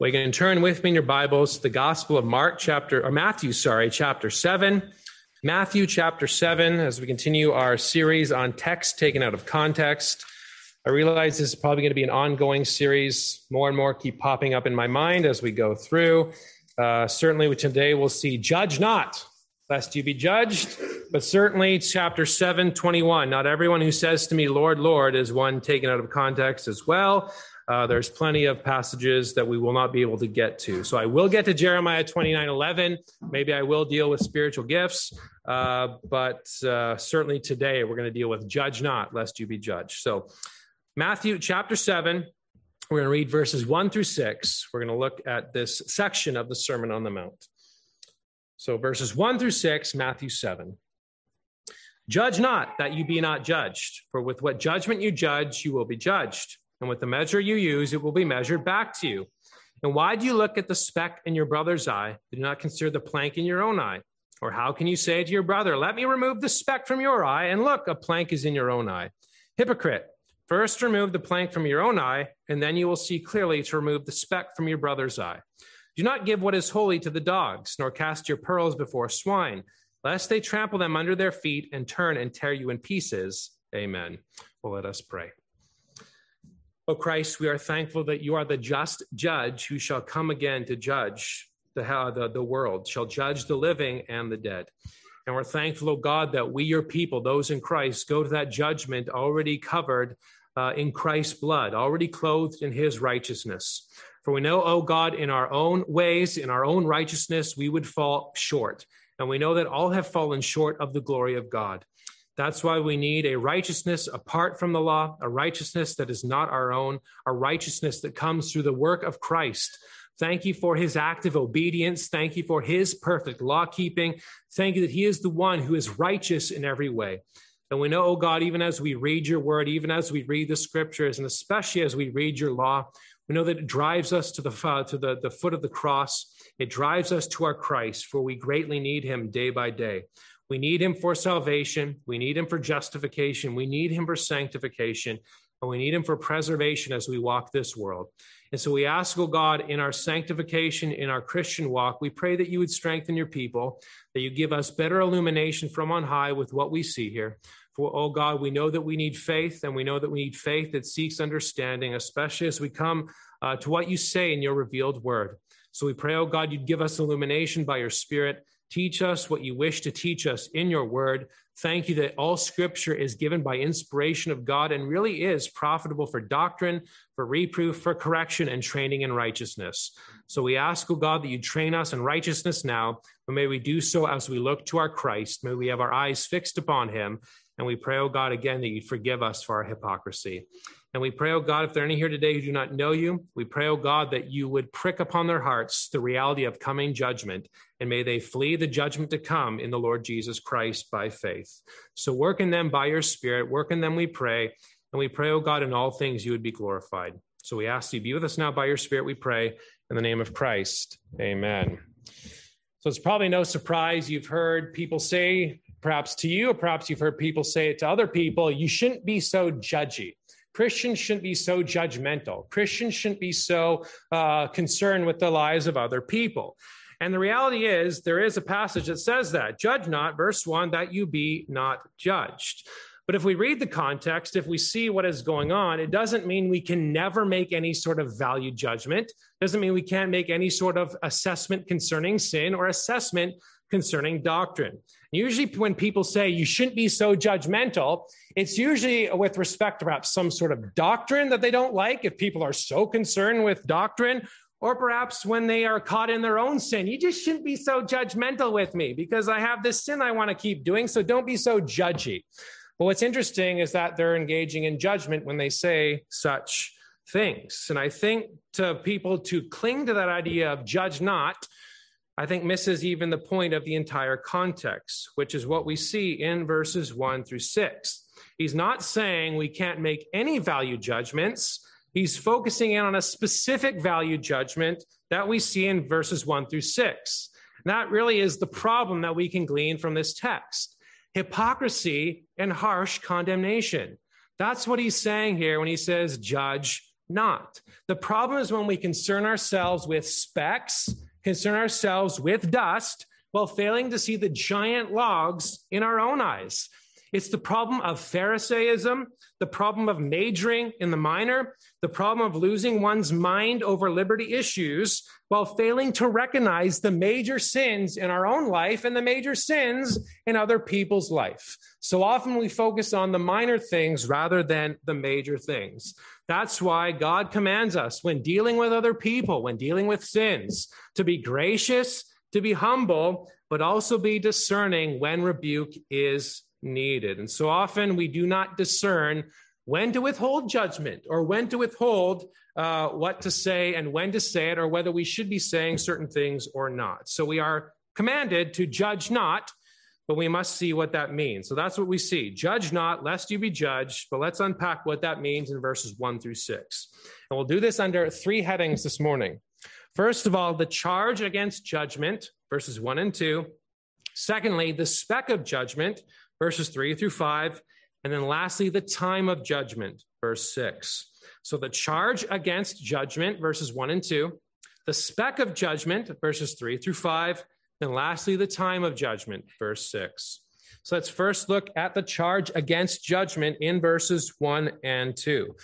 Well, you can turn with me in your Bibles to the Gospel of Mark, chapter, or Matthew, sorry, chapter 7. Matthew, chapter 7, as we continue our series on text taken out of context. I realize this is probably going to be an ongoing series. More and more keep popping up in my mind as we go through. Uh, certainly, today we'll see Judge Not, lest you be judged. But certainly, chapter 7, 21. Not everyone who says to me, Lord, Lord, is one taken out of context as well. Uh, there's plenty of passages that we will not be able to get to. So I will get to Jeremiah 29 11. Maybe I will deal with spiritual gifts. Uh, but uh, certainly today we're going to deal with judge not, lest you be judged. So, Matthew chapter 7, we're going to read verses 1 through 6. We're going to look at this section of the Sermon on the Mount. So, verses 1 through 6, Matthew 7. Judge not that you be not judged, for with what judgment you judge, you will be judged and with the measure you use, it will be measured back to you. And why do you look at the speck in your brother's eye, but do not consider the plank in your own eye? Or how can you say to your brother, Let me remove the speck from your eye, and look, a plank is in your own eye? Hypocrite, first remove the plank from your own eye, and then you will see clearly to remove the speck from your brother's eye. Do not give what is holy to the dogs, nor cast your pearls before swine, lest they trample them under their feet and turn and tear you in pieces. Amen. Well, let us pray. O Christ, we are thankful that you are the just judge who shall come again to judge the, the, the world, shall judge the living and the dead. And we're thankful, O God, that we, your people, those in Christ, go to that judgment already covered uh, in Christ's blood, already clothed in his righteousness. For we know, O God, in our own ways, in our own righteousness, we would fall short. And we know that all have fallen short of the glory of God. That's why we need a righteousness apart from the law, a righteousness that is not our own, a righteousness that comes through the work of Christ. Thank you for his active obedience. Thank you for his perfect law keeping. Thank you that he is the one who is righteous in every way. And we know, oh God, even as we read your word, even as we read the scriptures, and especially as we read your law, we know that it drives us to the, uh, to the, the foot of the cross. It drives us to our Christ, for we greatly need him day by day. We need him for salvation. We need him for justification. We need him for sanctification. And we need him for preservation as we walk this world. And so we ask, oh God, in our sanctification, in our Christian walk, we pray that you would strengthen your people, that you give us better illumination from on high with what we see here. For, oh God, we know that we need faith, and we know that we need faith that seeks understanding, especially as we come uh, to what you say in your revealed word. So we pray, oh God, you'd give us illumination by your Spirit Teach us what you wish to teach us in your word. Thank you that all scripture is given by inspiration of God and really is profitable for doctrine, for reproof, for correction, and training in righteousness. So we ask, O God, that you train us in righteousness now, but may we do so as we look to our Christ. May we have our eyes fixed upon him. And we pray, O God, again, that you forgive us for our hypocrisy. And we pray, oh God, if there are any here today who do not know you, we pray, oh God, that you would prick upon their hearts the reality of coming judgment, and may they flee the judgment to come in the Lord Jesus Christ by faith. So work in them by your Spirit, work in them, we pray. And we pray, oh God, in all things you would be glorified. So we ask you, be with us now by your Spirit, we pray, in the name of Christ. Amen. So it's probably no surprise you've heard people say, perhaps to you, or perhaps you've heard people say it to other people, you shouldn't be so judgy. Christians shouldn't be so judgmental. Christians shouldn't be so uh, concerned with the lives of other people. And the reality is, there is a passage that says that judge not, verse one, that you be not judged. But if we read the context, if we see what is going on, it doesn't mean we can never make any sort of value judgment. Doesn't mean we can't make any sort of assessment concerning sin or assessment concerning doctrine. Usually, when people say you shouldn't be so judgmental, it's usually with respect to perhaps some sort of doctrine that they don't like. If people are so concerned with doctrine, or perhaps when they are caught in their own sin, you just shouldn't be so judgmental with me because I have this sin I want to keep doing. So don't be so judgy. But what's interesting is that they're engaging in judgment when they say such things. And I think to people to cling to that idea of judge not I think misses even the point of the entire context, which is what we see in verses one through six. He's not saying we can't make any value judgments. He's focusing in on a specific value judgment that we see in verses one through six. And that really is the problem that we can glean from this text hypocrisy and harsh condemnation. That's what he's saying here when he says, judge not. The problem is when we concern ourselves with specks, concern ourselves with dust, while failing to see the giant logs in our own eyes. It's the problem of Pharisaism, the problem of majoring in the minor, the problem of losing one's mind over liberty issues while failing to recognize the major sins in our own life and the major sins in other people's life. So often we focus on the minor things rather than the major things. That's why God commands us when dealing with other people, when dealing with sins, to be gracious, to be humble, but also be discerning when rebuke is needed. And so often we do not discern when to withhold judgment or when to withhold uh, what to say and when to say it or whether we should be saying certain things or not. So we are commanded to judge not, but we must see what that means. So that's what we see. Judge not, lest you be judged. But let's unpack what that means in verses one through six. And we'll do this under three headings this morning. First of all, the charge against judgment, verses one and two. Secondly, the speck of judgment, verses three through five. And then lastly, the time of judgment, verse six. So the charge against judgment, verses one and two, the speck of judgment, verses three through five, and lastly, the time of judgment, verse six. So let's first look at the charge against judgment in verses one and two.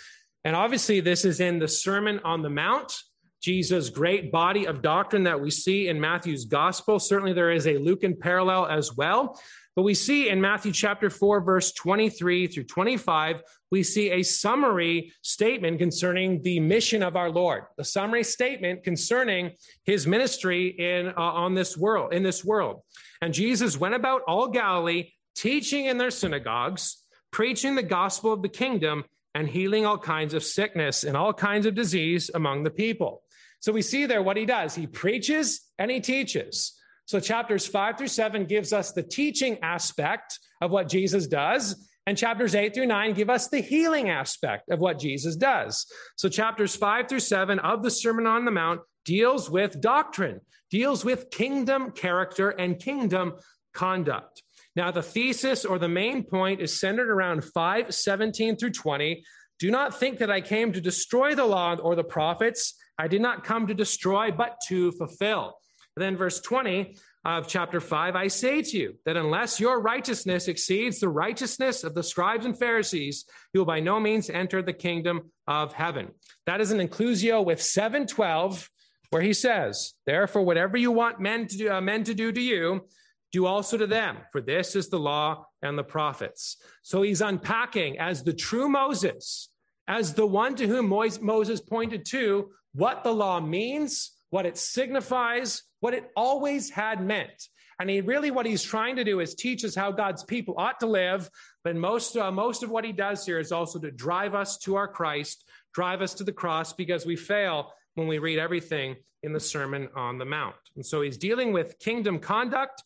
And obviously, this is in the Sermon on the Mount, Jesus' great body of doctrine that we see in Matthew's gospel. Certainly, there is a Lucan parallel as well. But we see in Matthew chapter 4, verse 23 through 25, we see a summary statement concerning the mission of our Lord, the summary statement concerning his ministry in uh, on this world, in this world. And Jesus went about all Galilee, teaching in their synagogues, preaching the gospel of the kingdom, and healing all kinds of sickness and all kinds of disease among the people. So we see there what he does. He preaches and he teaches. So chapters five through seven gives us the teaching aspect of what Jesus does. And chapters eight through nine give us the healing aspect of what Jesus does. So chapters five through seven of the Sermon on the Mount deals with doctrine, deals with kingdom character and kingdom conduct. Now, the thesis or the main point is centered around 5 17 through 20. Do not think that I came to destroy the law or the prophets. I did not come to destroy, but to fulfill. Then, verse 20 of chapter 5 I say to you that unless your righteousness exceeds the righteousness of the scribes and Pharisees, you will by no means enter the kingdom of heaven. That is an inclusio with 712, where he says, Therefore, whatever you want men to do, uh, men to do to you, do also to them, for this is the law and the prophets. So he's unpacking as the true Moses, as the one to whom Moses pointed to, what the law means, what it signifies, what it always had meant. And he really, what he's trying to do is teach us how God's people ought to live. But most, uh, most of what he does here is also to drive us to our Christ, drive us to the cross, because we fail when we read everything in the Sermon on the Mount. And so he's dealing with kingdom conduct,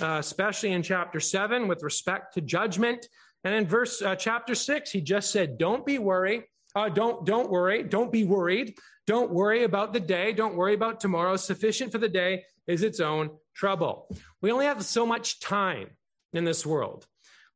uh, especially in chapter seven with respect to judgment. And in verse uh, chapter six, he just said, "Don't be worried. Uh, don't don't worry. Don't be worried. Don't worry about the day. Don't worry about tomorrow. Sufficient for the day is its own trouble. We only have so much time in this world.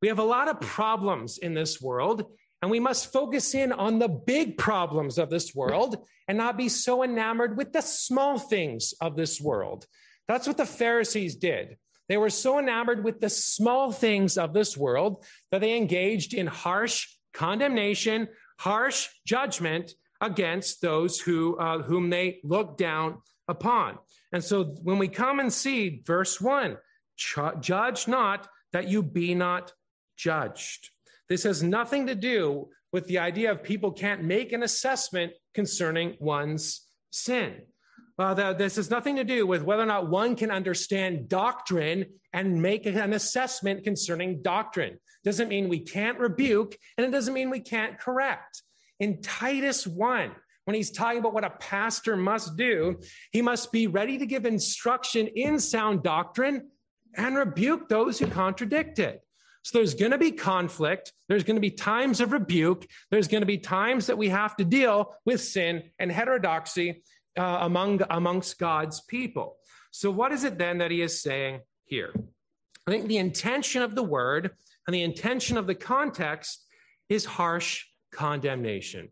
We have a lot of problems in this world, and we must focus in on the big problems of this world and not be so enamored with the small things of this world. That's what the Pharisees did. They were so enamored with the small things of this world that they engaged in harsh condemnation, harsh judgment against those who uh, whom they look down upon. And so when we come and see verse 1, judge not that you be not judged. This has nothing to do with the idea of people can't make an assessment concerning one's sin. Uh, this has nothing to do with whether or not one can understand doctrine and make an assessment concerning doctrine. Doesn't mean we can't rebuke, and it doesn't mean we can't correct. In Titus 1, when he's talking about what a pastor must do, he must be ready to give instruction in sound doctrine and rebuke those who contradict it. So there's going to be conflict. There's going to be times of rebuke. There's going to be times that we have to deal with sin and heterodoxy uh, among amongst God's people. So what is it then that he is saying here? I think the intention of the word and the intention of the context is harsh condemnation.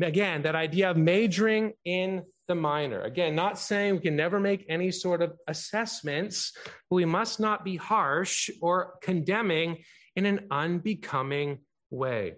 Again, that idea of majoring in the minor. Again, not saying we can never make any sort of assessments, but we must not be harsh or condemning in an unbecoming way.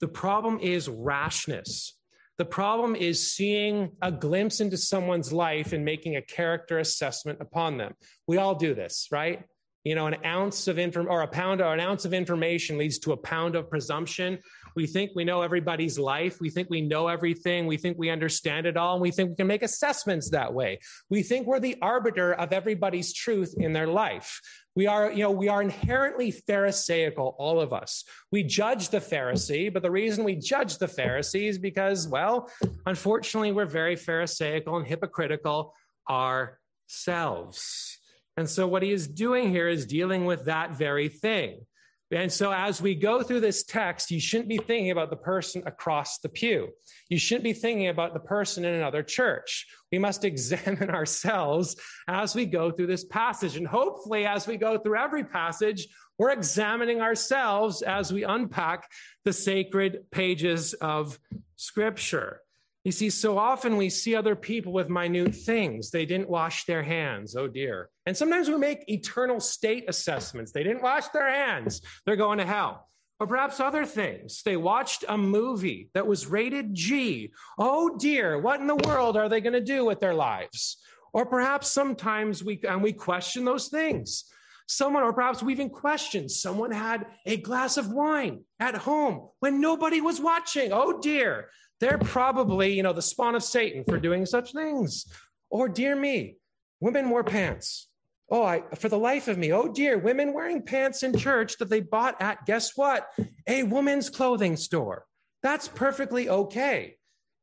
The problem is rashness. The problem is seeing a glimpse into someone's life and making a character assessment upon them. We all do this, right? You know, an ounce of inform or a pound or an ounce of information leads to a pound of presumption. We think we know everybody's life. We think we know everything. We think we understand it all. And we think we can make assessments that way. We think we're the arbiter of everybody's truth in their life. We are, you know, we are inherently Pharisaical, all of us. We judge the Pharisee, but the reason we judge the Pharisee is because, well, unfortunately, we're very Pharisaical and hypocritical ourselves. And so, what he is doing here is dealing with that very thing. And so, as we go through this text, you shouldn't be thinking about the person across the pew. You shouldn't be thinking about the person in another church. We must examine ourselves as we go through this passage. And hopefully, as we go through every passage, we're examining ourselves as we unpack the sacred pages of Scripture. You see, so often we see other people with minute things. They didn't wash their hands. Oh dear. And sometimes we make eternal state assessments. They didn't wash their hands. They're going to hell. Or perhaps other things. They watched a movie that was rated G. Oh dear. What in the world are they going to do with their lives? Or perhaps sometimes we, and we question those things. Someone, or perhaps we even questioned, someone had a glass of wine at home when nobody was watching. Oh dear. They're probably, you know, the spawn of Satan for doing such things. Or, dear me, women wore pants. Oh, I, for the life of me, oh dear, women wearing pants in church that they bought at, guess what? A woman's clothing store. That's perfectly okay.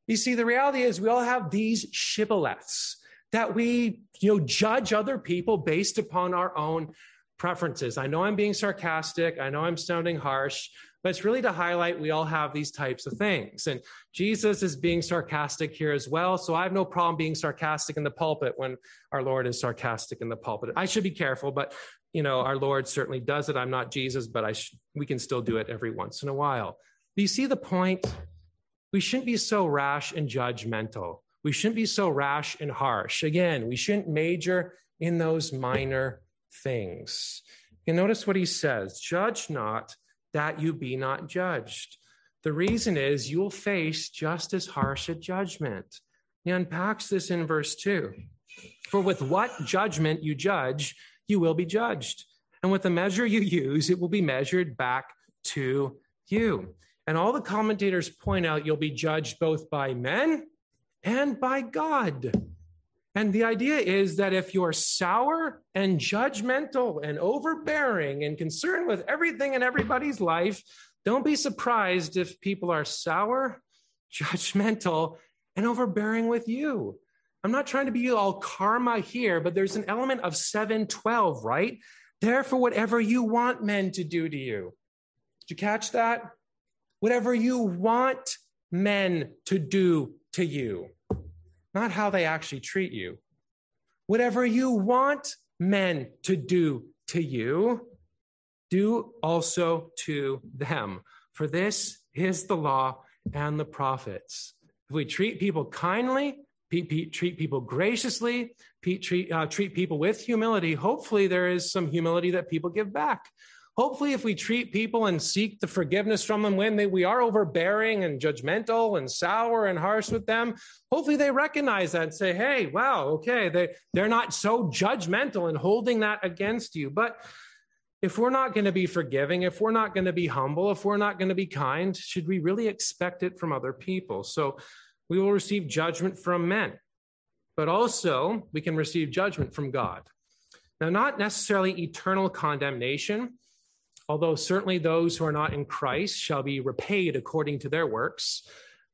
You see, the reality is we all have these shibboleths that we, you know, judge other people based upon our own preferences. I know I'm being sarcastic. I know I'm sounding harsh, but it's really to highlight we all have these types of things. And Jesus is being sarcastic here as well. So I have no problem being sarcastic in the pulpit when our Lord is sarcastic in the pulpit. I should be careful, but you know, our Lord certainly does it. I'm not Jesus, but I sh- we can still do it every once in a while. Do you see the point? We shouldn't be so rash and judgmental. We shouldn't be so rash and harsh. Again, we shouldn't major in those minor things. And notice what he says judge not that you be not judged. The reason is you'll face just as harsh a judgment. He unpacks this in verse 2. For with what judgment you judge, you will be judged. And with the measure you use, it will be measured back to you. And all the commentators point out you'll be judged both by men and by God. And the idea is that if you're sour and judgmental and overbearing and concerned with everything in everybody's life, don't be surprised if people are sour, judgmental, and overbearing with you. I'm not trying to be all karma here, but there's an element of 712, right? Therefore, whatever you want men to do to you. Did you catch that? Whatever you want men to do to you not how they actually treat you. Whatever you want men to do to you, do also to them. For this is the law and the prophets. If we treat people kindly, treat people graciously, treat, uh, treat people with humility, hopefully there is some humility that people give back. Hopefully, if we treat people and seek the forgiveness from them when they, we are overbearing and judgmental and sour and harsh with them, hopefully they recognize that and say, hey, wow, okay, they, they're not so judgmental and holding that against you. But if we're not going to be forgiving, if we're not going to be humble, if we're not going to be kind, should we really expect it from other people? So we will receive judgment from men, but also we can receive judgment from God. Now, not necessarily eternal condemnation Although certainly those who are not in Christ shall be repaid according to their works.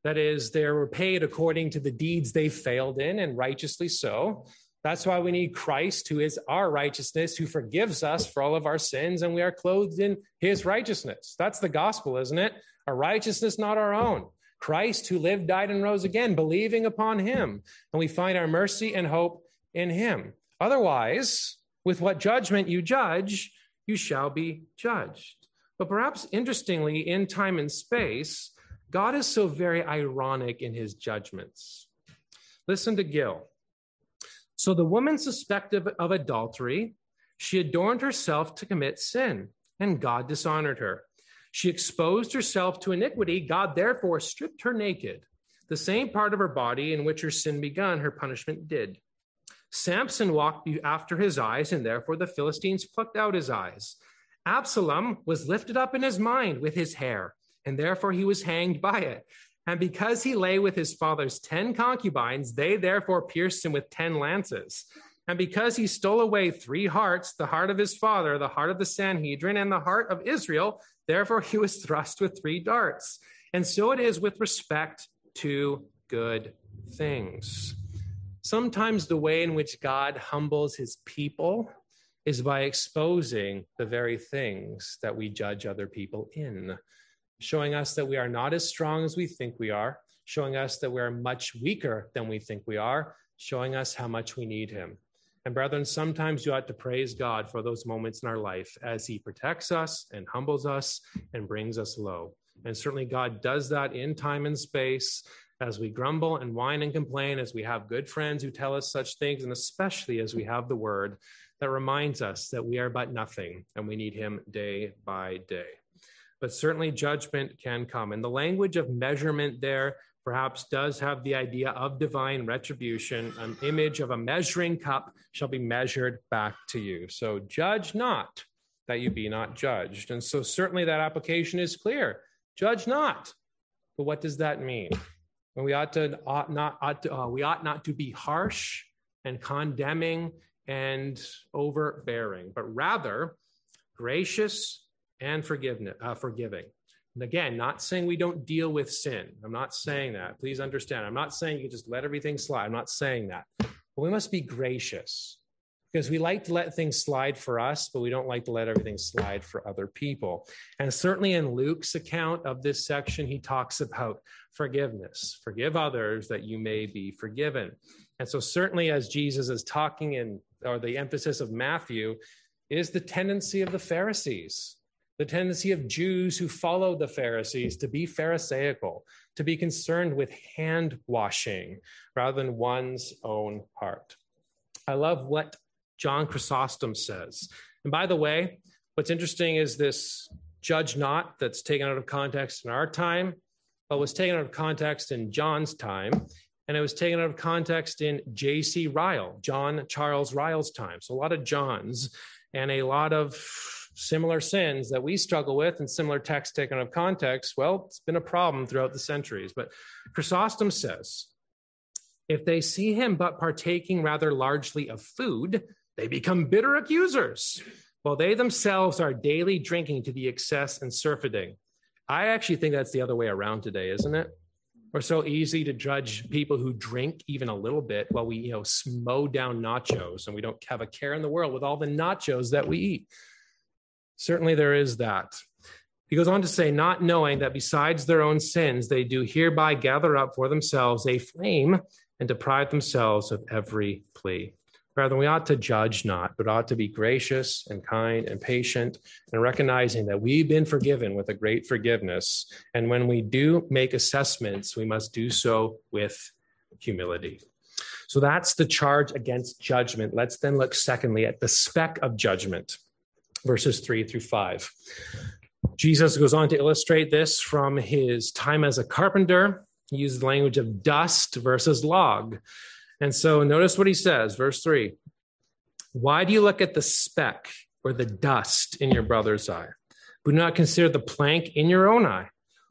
That is, they're repaid according to the deeds they failed in, and righteously so. That's why we need Christ, who is our righteousness, who forgives us for all of our sins, and we are clothed in his righteousness. That's the gospel, isn't it? A righteousness not our own. Christ, who lived, died, and rose again, believing upon him. And we find our mercy and hope in him. Otherwise, with what judgment you judge, you shall be judged. But perhaps interestingly, in time and space, God is so very ironic in his judgments. Listen to Gill. So the woman suspected of adultery, she adorned herself to commit sin, and God dishonored her. She exposed herself to iniquity. God therefore stripped her naked. The same part of her body in which her sin begun, her punishment did. Samson walked after his eyes, and therefore the Philistines plucked out his eyes. Absalom was lifted up in his mind with his hair, and therefore he was hanged by it. And because he lay with his father's ten concubines, they therefore pierced him with ten lances. And because he stole away three hearts, the heart of his father, the heart of the Sanhedrin, and the heart of Israel, therefore he was thrust with three darts. And so it is with respect to good things. Sometimes the way in which God humbles his people is by exposing the very things that we judge other people in, showing us that we are not as strong as we think we are, showing us that we are much weaker than we think we are, showing us how much we need him. And brethren, sometimes you ought to praise God for those moments in our life as he protects us and humbles us and brings us low. And certainly God does that in time and space as we grumble and whine and complain, as we have good friends who tell us such things, and especially as we have the word that reminds us that we are but nothing and we need him day by day. But certainly judgment can come. And the language of measurement there perhaps does have the idea of divine retribution. An image of a measuring cup shall be measured back to you. So judge not that you be not judged. And so certainly that application is clear. Judge not. But what does that mean? And we ought to ought not ought to, uh, we ought not to be harsh and condemning and overbearing, but rather gracious and uh, forgiving. And again, not saying we don't deal with sin. I'm not saying that. Please understand. I'm not saying you just let everything slide. I'm not saying that. But we must be gracious because we like to let things slide for us, but we don't like to let everything slide for other people. And certainly in Luke's account of this section, he talks about forgiveness. Forgive others that you may be forgiven. And so, certainly, as Jesus is talking in, or the emphasis of Matthew, is the tendency of the Pharisees, the tendency of Jews who follow the Pharisees to be Pharisaical, to be concerned with hand washing rather than one's own heart. I love what John Chrysostom says. And by the way, what's interesting is this judge not that's taken out of context in our time, but was taken out of context in John's time. And it was taken out of context in J.C. Ryle, John Charles Ryle's time. So a lot of Johns and a lot of similar sins that we struggle with and similar texts taken out of context. Well, it's been a problem throughout the centuries. But Chrysostom says, if they see him but partaking rather largely of food, they become bitter accusers, while they themselves are daily drinking to the excess and surfeiting. I actually think that's the other way around today, isn't it? We're so easy to judge people who drink even a little bit while we, you know, mow down nachos and we don't have a care in the world with all the nachos that we eat. Certainly there is that. He goes on to say, not knowing that besides their own sins, they do hereby gather up for themselves a flame and deprive themselves of every plea. Rather, we ought to judge not, but ought to be gracious and kind and patient and recognizing that we've been forgiven with a great forgiveness. And when we do make assessments, we must do so with humility. So that's the charge against judgment. Let's then look, secondly, at the speck of judgment, verses three through five. Jesus goes on to illustrate this from his time as a carpenter. He used the language of dust versus log. And so notice what he says, verse three. Why do you look at the speck or the dust in your brother's eye, but do not consider the plank in your own eye?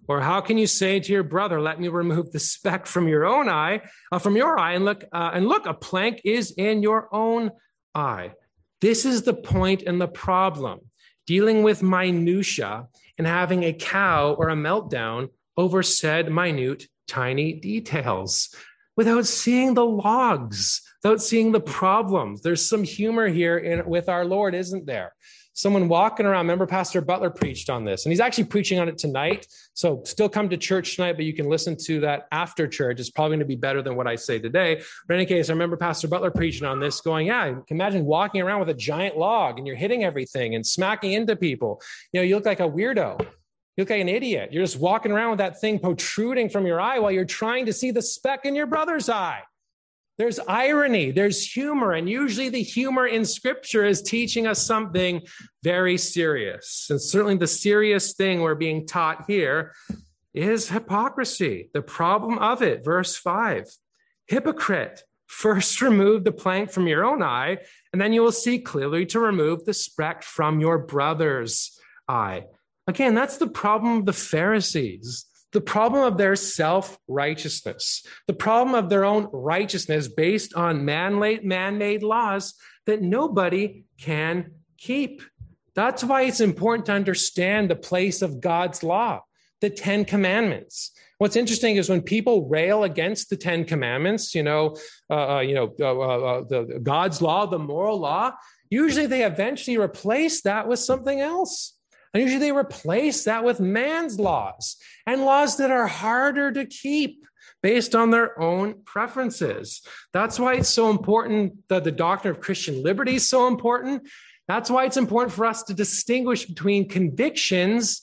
Or how can you say to your brother, "Let me remove the speck from your own eye, uh, from your eye, and look, uh, and look, a plank is in your own eye." This is the point and the problem: dealing with minutia and having a cow or a meltdown over said minute, tiny details without seeing the logs, without seeing the problems. There's some humor here in, with our Lord, isn't there? Someone walking around. Remember, Pastor Butler preached on this, and he's actually preaching on it tonight. So, still come to church tonight, but you can listen to that after church. It's probably going to be better than what I say today. But in any case, I remember Pastor Butler preaching on this, going, "Yeah, you can imagine walking around with a giant log, and you're hitting everything and smacking into people. You know, you look like a weirdo." You look like an idiot. You're just walking around with that thing protruding from your eye while you're trying to see the speck in your brother's eye. There's irony, there's humor, and usually the humor in scripture is teaching us something very serious. And certainly the serious thing we're being taught here is hypocrisy, the problem of it. Verse 5 Hypocrite, first remove the plank from your own eye, and then you will see clearly to remove the speck from your brother's eye. Again, that's the problem of the Pharisees the problem of their self righteousness, the problem of their own righteousness based on man made laws that nobody can keep. That's why it's important to understand the place of God's law, the Ten Commandments. What's interesting is when people rail against the Ten Commandments, you know, uh, uh you know, uh, uh, uh, the God's law, the moral law. Usually, they eventually replace that with something else. And usually they replace that with man's laws and laws that are harder to keep based on their own preferences. That's why it's so important that the doctrine of Christian liberty is so important. That's why it's important for us to distinguish between convictions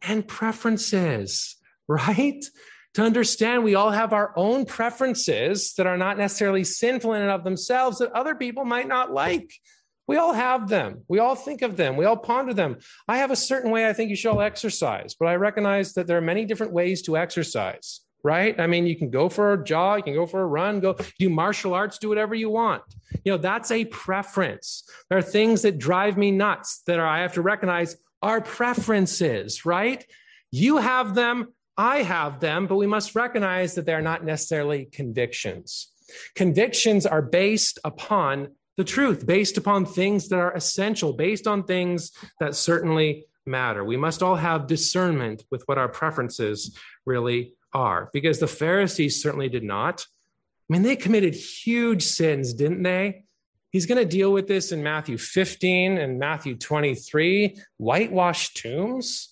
and preferences, right? To understand we all have our own preferences that are not necessarily sinful in and of themselves that other people might not like. We all have them. We all think of them. We all ponder them. I have a certain way I think you should all exercise, but I recognize that there are many different ways to exercise, right? I mean, you can go for a jog, you can go for a run, go do martial arts, do whatever you want. You know, that's a preference. There are things that drive me nuts that are, I have to recognize are preferences, right? You have them, I have them, but we must recognize that they're not necessarily convictions. Convictions are based upon the truth based upon things that are essential, based on things that certainly matter. We must all have discernment with what our preferences really are, because the Pharisees certainly did not. I mean, they committed huge sins, didn't they? He's going to deal with this in Matthew 15 and Matthew 23 whitewashed tombs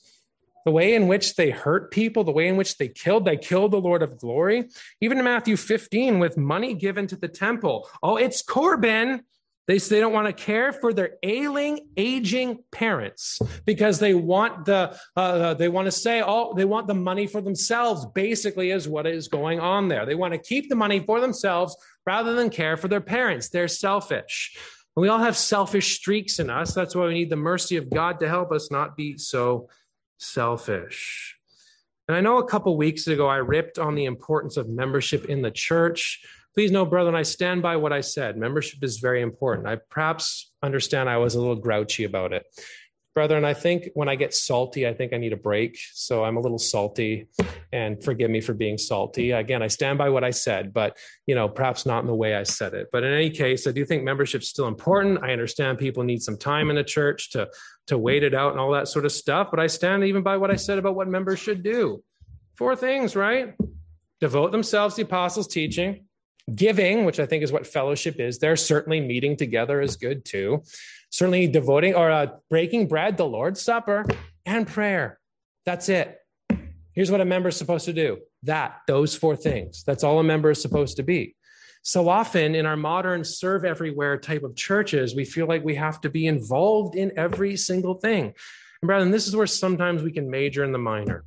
the way in which they hurt people, the way in which they killed, they killed the Lord of glory. Even in Matthew 15, with money given to the temple. Oh, it's Corban. They say they don't want to care for their ailing, aging parents because they want the uh, uh, they want to say oh they want the money for themselves. Basically, is what is going on there. They want to keep the money for themselves rather than care for their parents. They're selfish. And we all have selfish streaks in us. That's why we need the mercy of God to help us not be so selfish. And I know a couple weeks ago I ripped on the importance of membership in the church. Please know, brethren, I stand by what I said. Membership is very important. I perhaps understand I was a little grouchy about it. Brethren, I think when I get salty, I think I need a break. So I'm a little salty and forgive me for being salty. Again, I stand by what I said, but you know, perhaps not in the way I said it. But in any case, I do think membership's still important. I understand people need some time in the church to to wait it out and all that sort of stuff, but I stand even by what I said about what members should do. Four things, right? Devote themselves to the apostles' teaching, giving, which I think is what fellowship is. They're certainly meeting together is good too certainly devoting or uh, breaking bread, the Lord's Supper, and prayer. That's it. Here's what a member is supposed to do that, those four things. That's all a member is supposed to be. So often in our modern serve everywhere type of churches, we feel like we have to be involved in every single thing. And brethren, this is where sometimes we can major in the minor.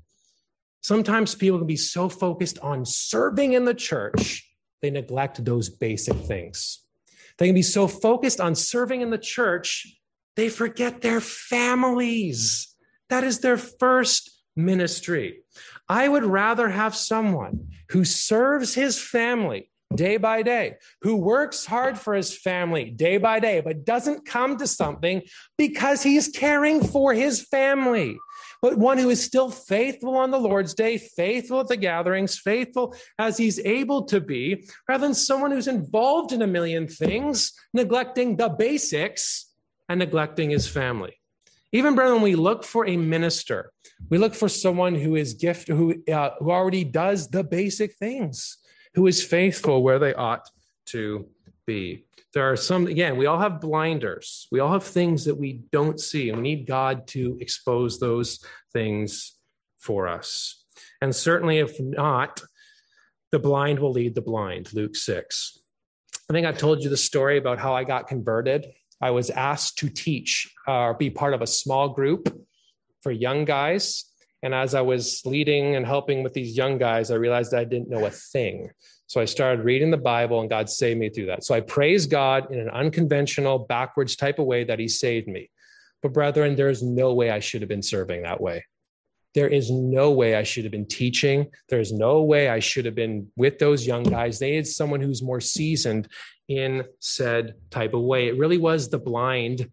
Sometimes people can be so focused on serving in the church, they neglect those basic things. They can be so focused on serving in the church, they forget their families. That is their first ministry. I would rather have someone who serves his family day by day, who works hard for his family day by day, but doesn't come to something because he's caring for his family but one who is still faithful on the Lord's day, faithful at the gatherings, faithful as he's able to be, rather than someone who's involved in a million things, neglecting the basics and neglecting his family. Even brethren, we look for a minister, we look for someone who is gift, who, uh, who already does the basic things, who is faithful where they ought to be. There are some, again, we all have blinders. We all have things that we don't see, and we need God to expose those things for us. And certainly, if not, the blind will lead the blind, Luke 6. I think I've told you the story about how I got converted. I was asked to teach or uh, be part of a small group for young guys. And as I was leading and helping with these young guys, I realized I didn't know a thing. So I started reading the Bible and God saved me through that. So I praise God in an unconventional, backwards type of way that He saved me. But, brethren, there is no way I should have been serving that way. There is no way I should have been teaching. There's no way I should have been with those young guys. They had someone who's more seasoned in said type of way. It really was the blind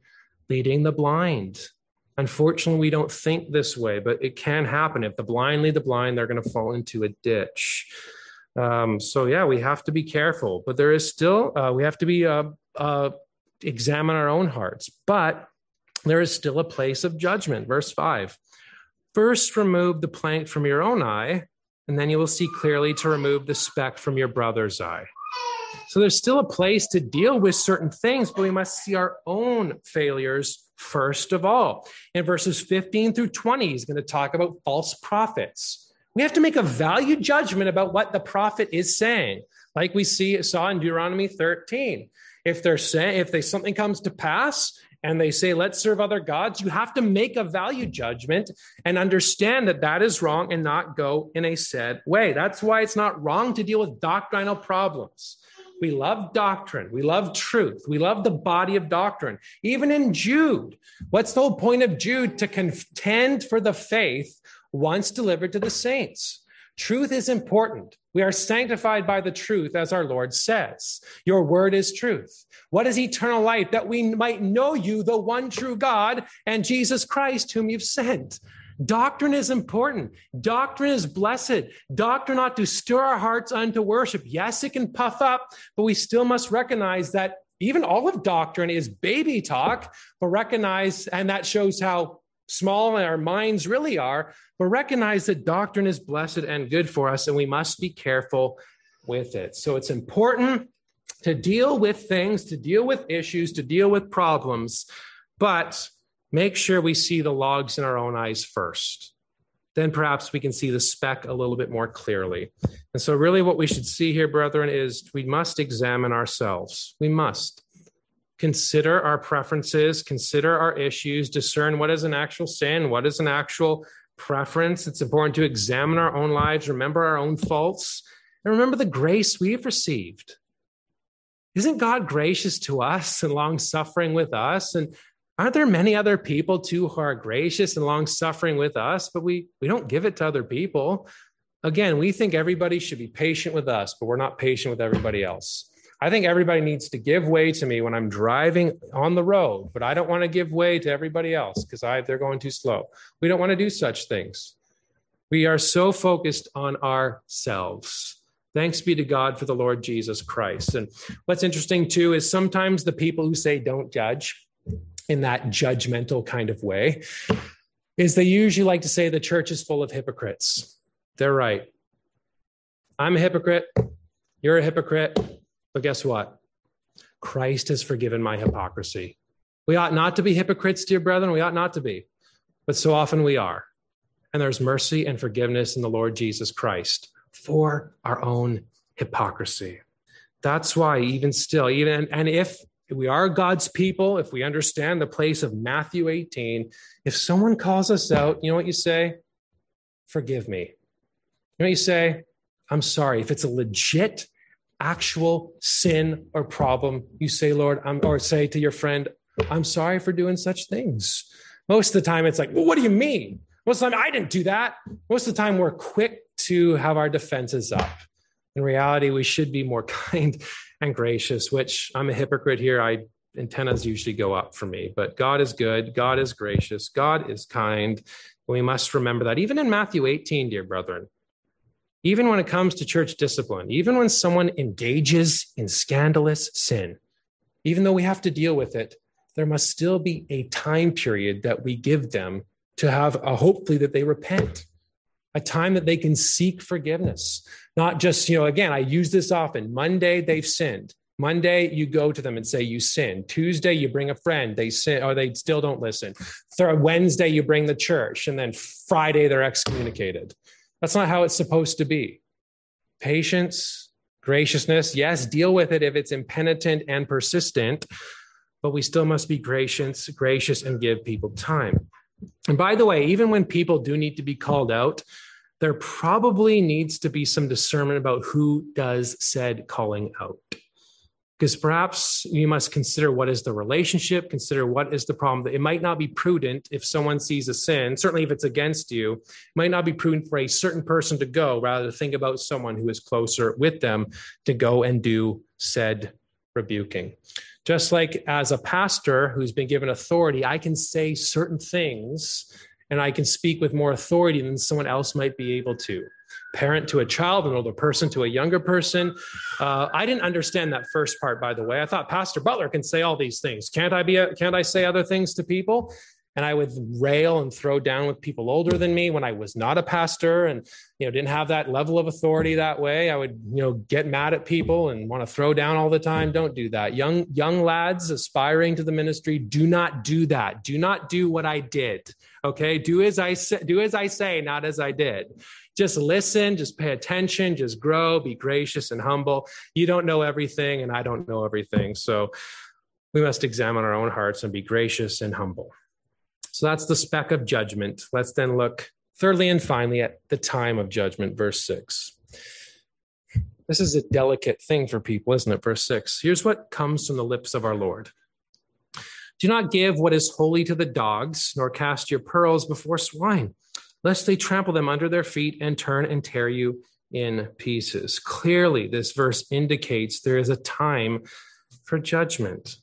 leading the blind. Unfortunately, we don't think this way, but it can happen. If the blind lead the blind, they're going to fall into a ditch. Um, so yeah, we have to be careful, but there is still uh, we have to be uh, uh, examine our own hearts. But there is still a place of judgment. Verse five: First, remove the plank from your own eye, and then you will see clearly to remove the speck from your brother's eye. So there's still a place to deal with certain things, but we must see our own failures first of all. In verses 15 through 20, he's going to talk about false prophets. We have to make a value judgment about what the prophet is saying, like we see saw in Deuteronomy 13. If they're saying if they something comes to pass and they say, let's serve other gods, you have to make a value judgment and understand that that is wrong and not go in a said way. That's why it's not wrong to deal with doctrinal problems. We love doctrine. We love truth. We love the body of doctrine. Even in Jude, what's the whole point of Jude? To contend for the faith once delivered to the saints. Truth is important. We are sanctified by the truth, as our Lord says. Your word is truth. What is eternal life? That we might know you, the one true God, and Jesus Christ, whom you've sent. Doctrine is important. Doctrine is blessed. Doctrine ought to stir our hearts unto worship. Yes, it can puff up, but we still must recognize that even all of doctrine is baby talk, but recognize, and that shows how small our minds really are, but recognize that doctrine is blessed and good for us, and we must be careful with it. So it's important to deal with things, to deal with issues, to deal with problems, but make sure we see the logs in our own eyes first. Then perhaps we can see the speck a little bit more clearly. And so, really, what we should see here, brethren, is we must examine ourselves. We must consider our preferences, consider our issues, discern what is an actual sin, what is an actual preference. It's important to examine our own lives, remember our own faults, and remember the grace we've received. Isn't God gracious to us and long suffering with us? And aren't there many other people too who are gracious and long suffering with us, but we, we don't give it to other people? Again, we think everybody should be patient with us, but we're not patient with everybody else. I think everybody needs to give way to me when I'm driving on the road, but I don't want to give way to everybody else because they're going too slow. We don't want to do such things. We are so focused on ourselves. Thanks be to God for the Lord Jesus Christ. And what's interesting too is sometimes the people who say don't judge, in that judgmental kind of way is they usually like to say the church is full of hypocrites. They're right. I'm a hypocrite. You're a hypocrite. But guess what? Christ has forgiven my hypocrisy. We ought not to be hypocrites, dear brethren. We ought not to be. But so often we are. And there's mercy and forgiveness in the Lord Jesus Christ for our own hypocrisy. That's why, even still, even and if we are God's people, if we understand the place of Matthew 18, if someone calls us out, you know what you say? Forgive me. You know what you say? I'm sorry. If it's a legit, actual sin or problem, you say, Lord, I'm, or say to your friend, I'm sorry for doing such things. Most of the time, it's like, well, what do you mean? Most of the time, I didn't do that. Most of the time, we're quick to have our defenses up. In reality, we should be more kind and gracious, which I'm a hypocrite here. I antennas usually go up for me, but God is good. God is gracious. God is kind. We must remember that even in Matthew 18, dear brethren, even when it comes to church discipline, even when someone engages in scandalous sin, even though we have to deal with it, there must still be a time period that we give them to have a hopefully that they repent a time that they can seek forgiveness. Not just, you know, again, I use this often. Monday, they've sinned. Monday, you go to them and say you sin. Tuesday, you bring a friend, they sin, or they still don't listen. Wednesday, you bring the church, and then Friday, they're excommunicated. That's not how it's supposed to be. Patience, graciousness, yes, deal with it if it's impenitent and persistent, but we still must be gracious, gracious and give people time. And by the way, even when people do need to be called out, there probably needs to be some discernment about who does said calling out because perhaps you must consider what is the relationship, consider what is the problem. It might not be prudent if someone sees a sin, certainly if it's against you, it might not be prudent for a certain person to go, rather think about someone who is closer with them to go and do said rebuking. Just like as a pastor who's been given authority, I can say certain things and I can speak with more authority than someone else might be able to parent to a child, an older person to a younger person. Uh, I didn't understand that first part, by the way. I thought Pastor Butler can say all these things. Can't I be? A, can't I say other things to people? And I would rail and throw down with people older than me when I was not a pastor and you know didn't have that level of authority that way. I would you know get mad at people and want to throw down all the time. Don't do that. Young young lads aspiring to the ministry, do not do that. Do not do what I did. Okay, do as I say, do as I say, not as I did. Just listen, just pay attention, just grow, be gracious and humble. You don't know everything, and I don't know everything. So we must examine our own hearts and be gracious and humble. So that's the speck of judgment. Let's then look thirdly and finally at the time of judgment, verse 6. This is a delicate thing for people, isn't it? Verse 6. Here's what comes from the lips of our Lord Do not give what is holy to the dogs, nor cast your pearls before swine lest they trample them under their feet and turn and tear you in pieces. Clearly, this verse indicates there is a time for judgment.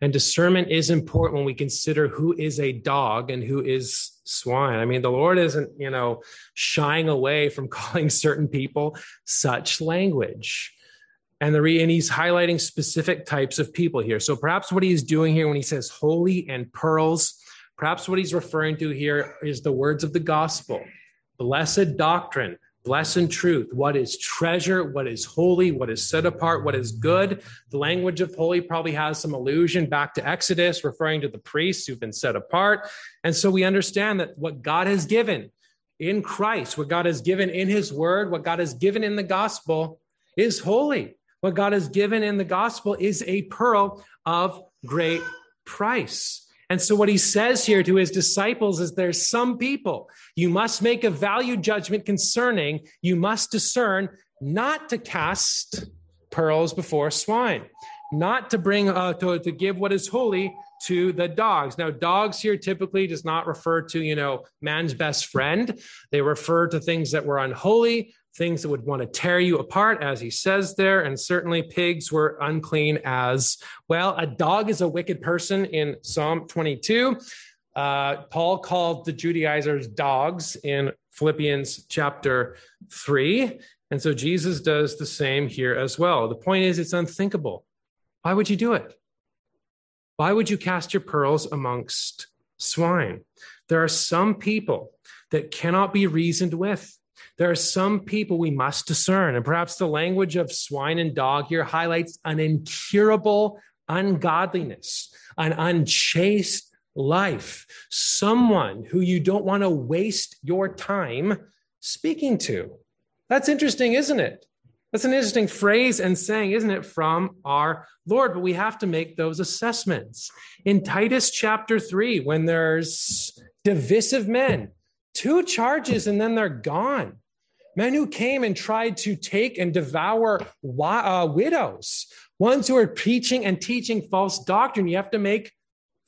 And discernment is important when we consider who is a dog and who is swine. I mean, the Lord isn't, you know, shying away from calling certain people such language. And the re- and he's highlighting specific types of people here. So perhaps what he's doing here when he says holy and pearls, Perhaps what he's referring to here is the words of the gospel blessed doctrine, blessed truth, what is treasure, what is holy, what is set apart, what is good. The language of holy probably has some allusion back to Exodus, referring to the priests who've been set apart. And so we understand that what God has given in Christ, what God has given in his word, what God has given in the gospel is holy. What God has given in the gospel is a pearl of great price. And so, what he says here to his disciples is there's some people you must make a value judgment concerning, you must discern not to cast pearls before swine, not to bring, uh, to, to give what is holy to the dogs. Now, dogs here typically does not refer to, you know, man's best friend. They refer to things that were unholy, things that would want to tear you apart, as he says there. And certainly pigs were unclean as well. A dog is a wicked person in Psalm 22. Uh, Paul called the Judaizers dogs in Philippians chapter 3. And so Jesus does the same here as well. The point is, it's unthinkable. Why would you do it? Why would you cast your pearls amongst swine? There are some people that cannot be reasoned with. There are some people we must discern, and perhaps the language of swine and dog here highlights an incurable ungodliness, an unchaste life, someone who you don't want to waste your time speaking to. That's interesting, isn't it? That's an interesting phrase and saying, isn't it, from our Lord? But we have to make those assessments. In Titus chapter 3, when there's divisive men, two charges and then they're gone. Men who came and tried to take and devour uh, widows, ones who are preaching and teaching false doctrine. You have to make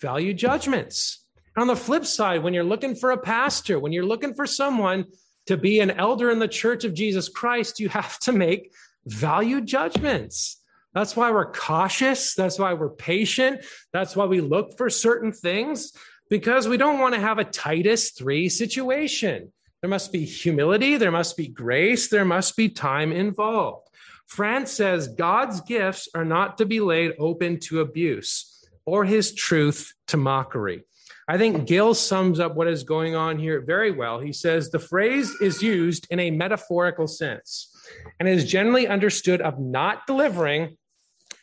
value judgments. on the flip side, when you're looking for a pastor, when you're looking for someone to be an elder in the church of Jesus Christ, you have to make value judgments. That's why we're cautious. That's why we're patient. That's why we look for certain things because we don't want to have a Titus 3 situation. There must be humility, there must be grace, there must be time involved. France says God's gifts are not to be laid open to abuse or his truth to mockery. I think Gill sums up what is going on here very well. He says the phrase is used in a metaphorical sense and is generally understood of not delivering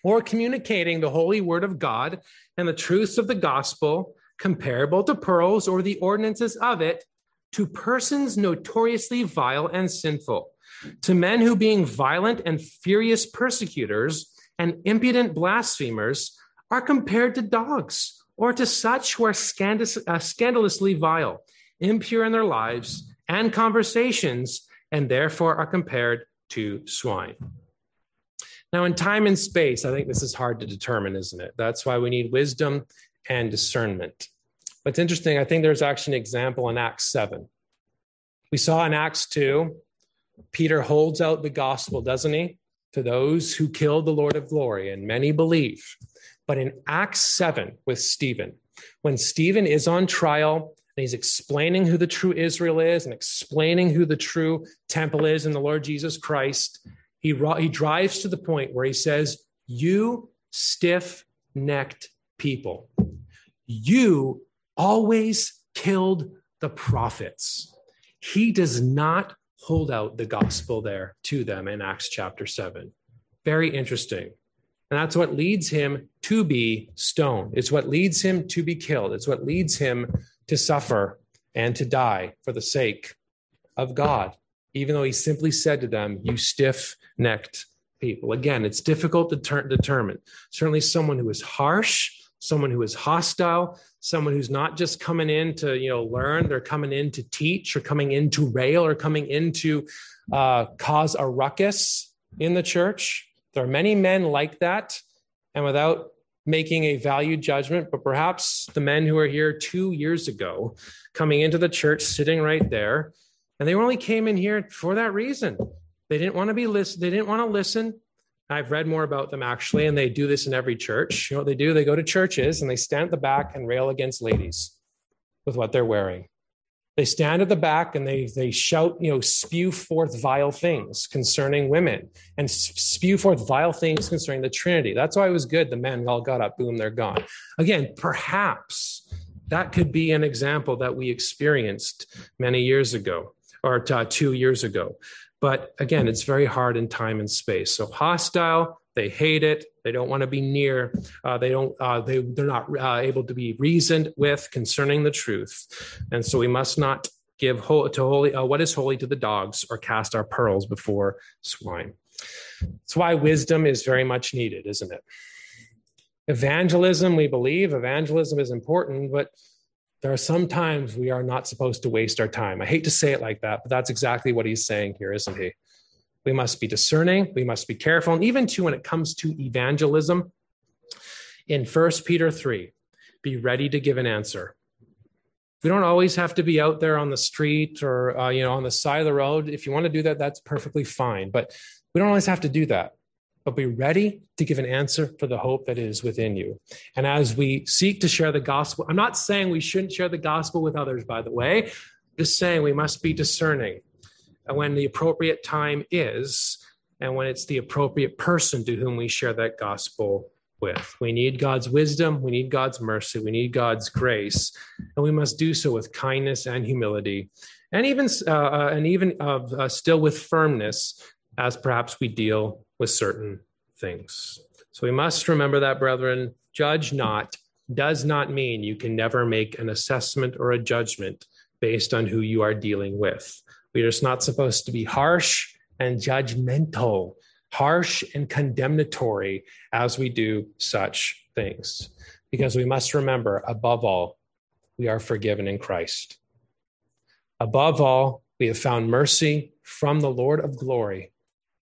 or communicating the holy word of God and the truths of the gospel comparable to pearls or the ordinances of it, to persons notoriously vile and sinful, to men who, being violent and furious persecutors and impudent blasphemers, are compared to dogs or to such who are scandalous, uh, scandalously vile, impure in their lives and conversations, and therefore are compared to swine. Now, in time and space, I think this is hard to determine, isn't it? That's why we need wisdom and discernment. What's interesting, I think there's actually an example in Acts 7. We saw in Acts 2, Peter holds out the gospel, doesn't he, to those who killed the Lord of glory, and many believe. But in Acts 7 with Stephen, when Stephen is on trial and he's explaining who the true Israel is and explaining who the true temple is in the Lord Jesus Christ, he, he drives to the point where he says, You stiff necked people, you always killed the prophets. He does not hold out the gospel there to them in Acts chapter 7. Very interesting. And that's what leads him to be stoned. It's what leads him to be killed. It's what leads him to suffer and to die for the sake of God, even though he simply said to them, You stiff necked people. Again, it's difficult to ter- determine. Certainly, someone who is harsh, someone who is hostile, someone who's not just coming in to you know learn, they're coming in to teach, or coming in to rail, or coming in to uh, cause a ruckus in the church. There are many men like that, and without making a value judgment, but perhaps the men who are here two years ago, coming into the church, sitting right there, and they only came in here for that reason. They didn't want to be listen. They didn't want to listen. I've read more about them actually, and they do this in every church. You know what they do? They go to churches and they stand at the back and rail against ladies with what they're wearing. They stand at the back and they, they shout, you know, spew forth vile things concerning women and spew forth vile things concerning the Trinity. That's why it was good. The men all got up, boom, they're gone. Again, perhaps that could be an example that we experienced many years ago or uh, two years ago. But again, it's very hard in time and space. So hostile, they hate it. They don't want to be near. Uh, they don't. Uh, they they're not uh, able to be reasoned with concerning the truth, and so we must not give ho- to holy uh, what is holy to the dogs or cast our pearls before swine. That's why wisdom is very much needed, isn't it? Evangelism, we believe evangelism is important, but there are some times we are not supposed to waste our time. I hate to say it like that, but that's exactly what he's saying here, isn't he? We must be discerning. We must be careful. And even too, when it comes to evangelism, in First Peter 3, be ready to give an answer. We don't always have to be out there on the street or uh, you know on the side of the road. If you want to do that, that's perfectly fine. But we don't always have to do that. But be ready to give an answer for the hope that is within you. And as we seek to share the gospel, I'm not saying we shouldn't share the gospel with others, by the way. I'm just saying we must be discerning when the appropriate time is and when it's the appropriate person to whom we share that gospel with. We need God's wisdom, we need God's mercy, we need God's grace, and we must do so with kindness and humility, and even uh, uh and even uh, still with firmness, as perhaps we deal with certain things. So we must remember that, brethren. Judge not does not mean you can never make an assessment or a judgment based on who you are dealing with. We're just not supposed to be harsh and judgmental, harsh and condemnatory as we do such things. Because we must remember, above all, we are forgiven in Christ. Above all, we have found mercy from the Lord of glory.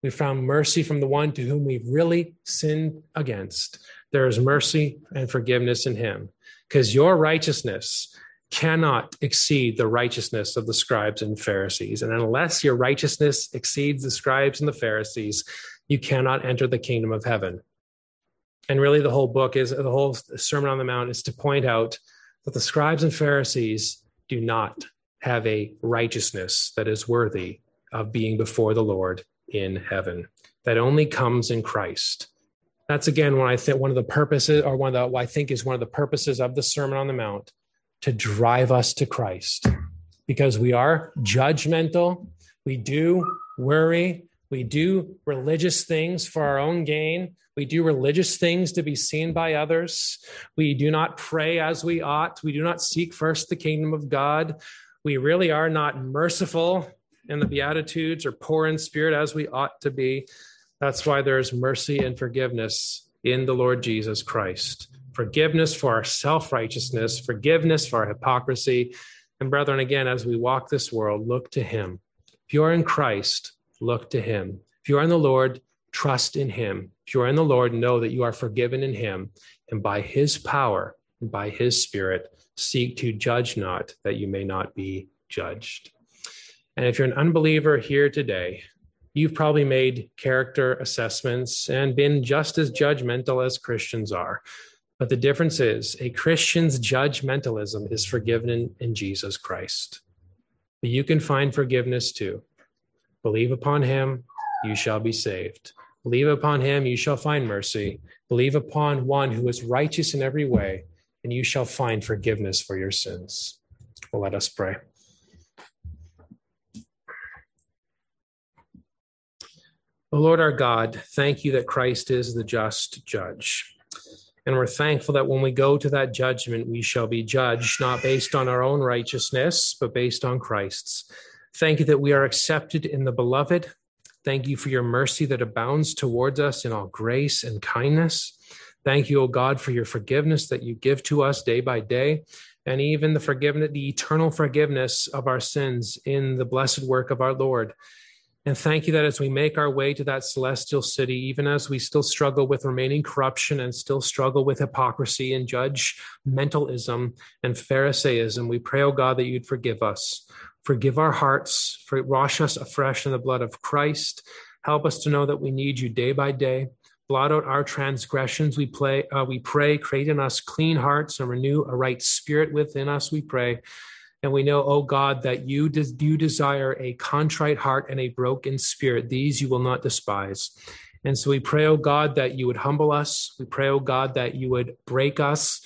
We found mercy from the one to whom we've really sinned against. There is mercy and forgiveness in him because your righteousness cannot exceed the righteousness of the scribes and Pharisees. And unless your righteousness exceeds the scribes and the Pharisees, you cannot enter the kingdom of heaven. And really, the whole book is the whole Sermon on the Mount is to point out that the scribes and Pharisees do not have a righteousness that is worthy of being before the Lord in heaven. That only comes in Christ. That's again when I think one of the purposes, or one of the I think is one of the purposes of the Sermon on the Mount, to drive us to Christ because we are judgmental. We do worry. We do religious things for our own gain. We do religious things to be seen by others. We do not pray as we ought. We do not seek first the kingdom of God. We really are not merciful in the Beatitudes or poor in spirit as we ought to be. That's why there's mercy and forgiveness in the Lord Jesus Christ forgiveness for our self righteousness, forgiveness for our hypocrisy. And brethren, again, as we walk this world, look to Him. If you are in Christ, look to Him. If you are in the Lord, trust in Him. If you are in the Lord, know that you are forgiven in Him. And by His power and by His Spirit, seek to judge not that you may not be judged. And if you're an unbeliever here today, you've probably made character assessments and been just as judgmental as Christians are. But the difference is a Christian's judgmentalism is forgiven in, in Jesus Christ. But you can find forgiveness too. Believe upon him, you shall be saved. Believe upon him, you shall find mercy. Believe upon one who is righteous in every way, and you shall find forgiveness for your sins. Well, let us pray. Lord our God, thank you that Christ is the just judge. And we're thankful that when we go to that judgment, we shall be judged not based on our own righteousness, but based on Christ's. Thank you that we are accepted in the beloved. Thank you for your mercy that abounds towards us in all grace and kindness. Thank you, O God, for your forgiveness that you give to us day by day, and even the forgiveness, the eternal forgiveness of our sins in the blessed work of our Lord. And thank you that as we make our way to that celestial city, even as we still struggle with remaining corruption and still struggle with hypocrisy and judgmentalism and Pharisaism, we pray, oh God, that you'd forgive us. Forgive our hearts, for wash us afresh in the blood of Christ. Help us to know that we need you day by day. Blot out our transgressions, we, play, uh, we pray. Create in us clean hearts and renew a right spirit within us, we pray. And we know, oh God, that you, des- you desire a contrite heart and a broken spirit. These you will not despise. And so we pray, oh God, that you would humble us. We pray, oh God, that you would break us.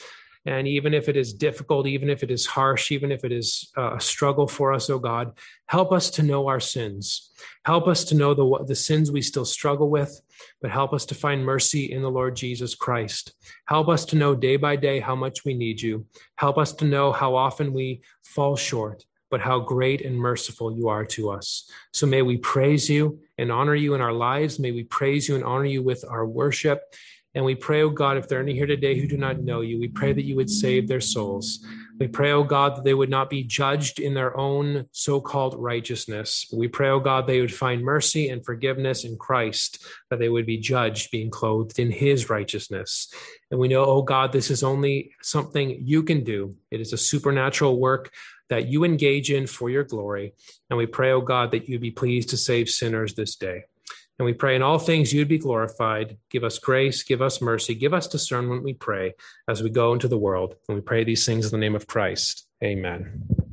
And even if it is difficult, even if it is harsh, even if it is uh, a struggle for us, oh God, help us to know our sins. Help us to know the, the sins we still struggle with but help us to find mercy in the Lord Jesus Christ. Help us to know day by day how much we need you. Help us to know how often we fall short, but how great and merciful you are to us. So may we praise you and honor you in our lives. May we praise you and honor you with our worship. And we pray, oh God, if there are any here today who do not know you, we pray that you would save their souls. We pray, oh God, that they would not be judged in their own so called righteousness. We pray, oh God, they would find mercy and forgiveness in Christ, that they would be judged being clothed in his righteousness. And we know, oh God, this is only something you can do. It is a supernatural work that you engage in for your glory. And we pray, oh God, that you be pleased to save sinners this day. And we pray in all things you'd be glorified. Give us grace, give us mercy, give us discernment, we pray, as we go into the world. And we pray these things in the name of Christ. Amen.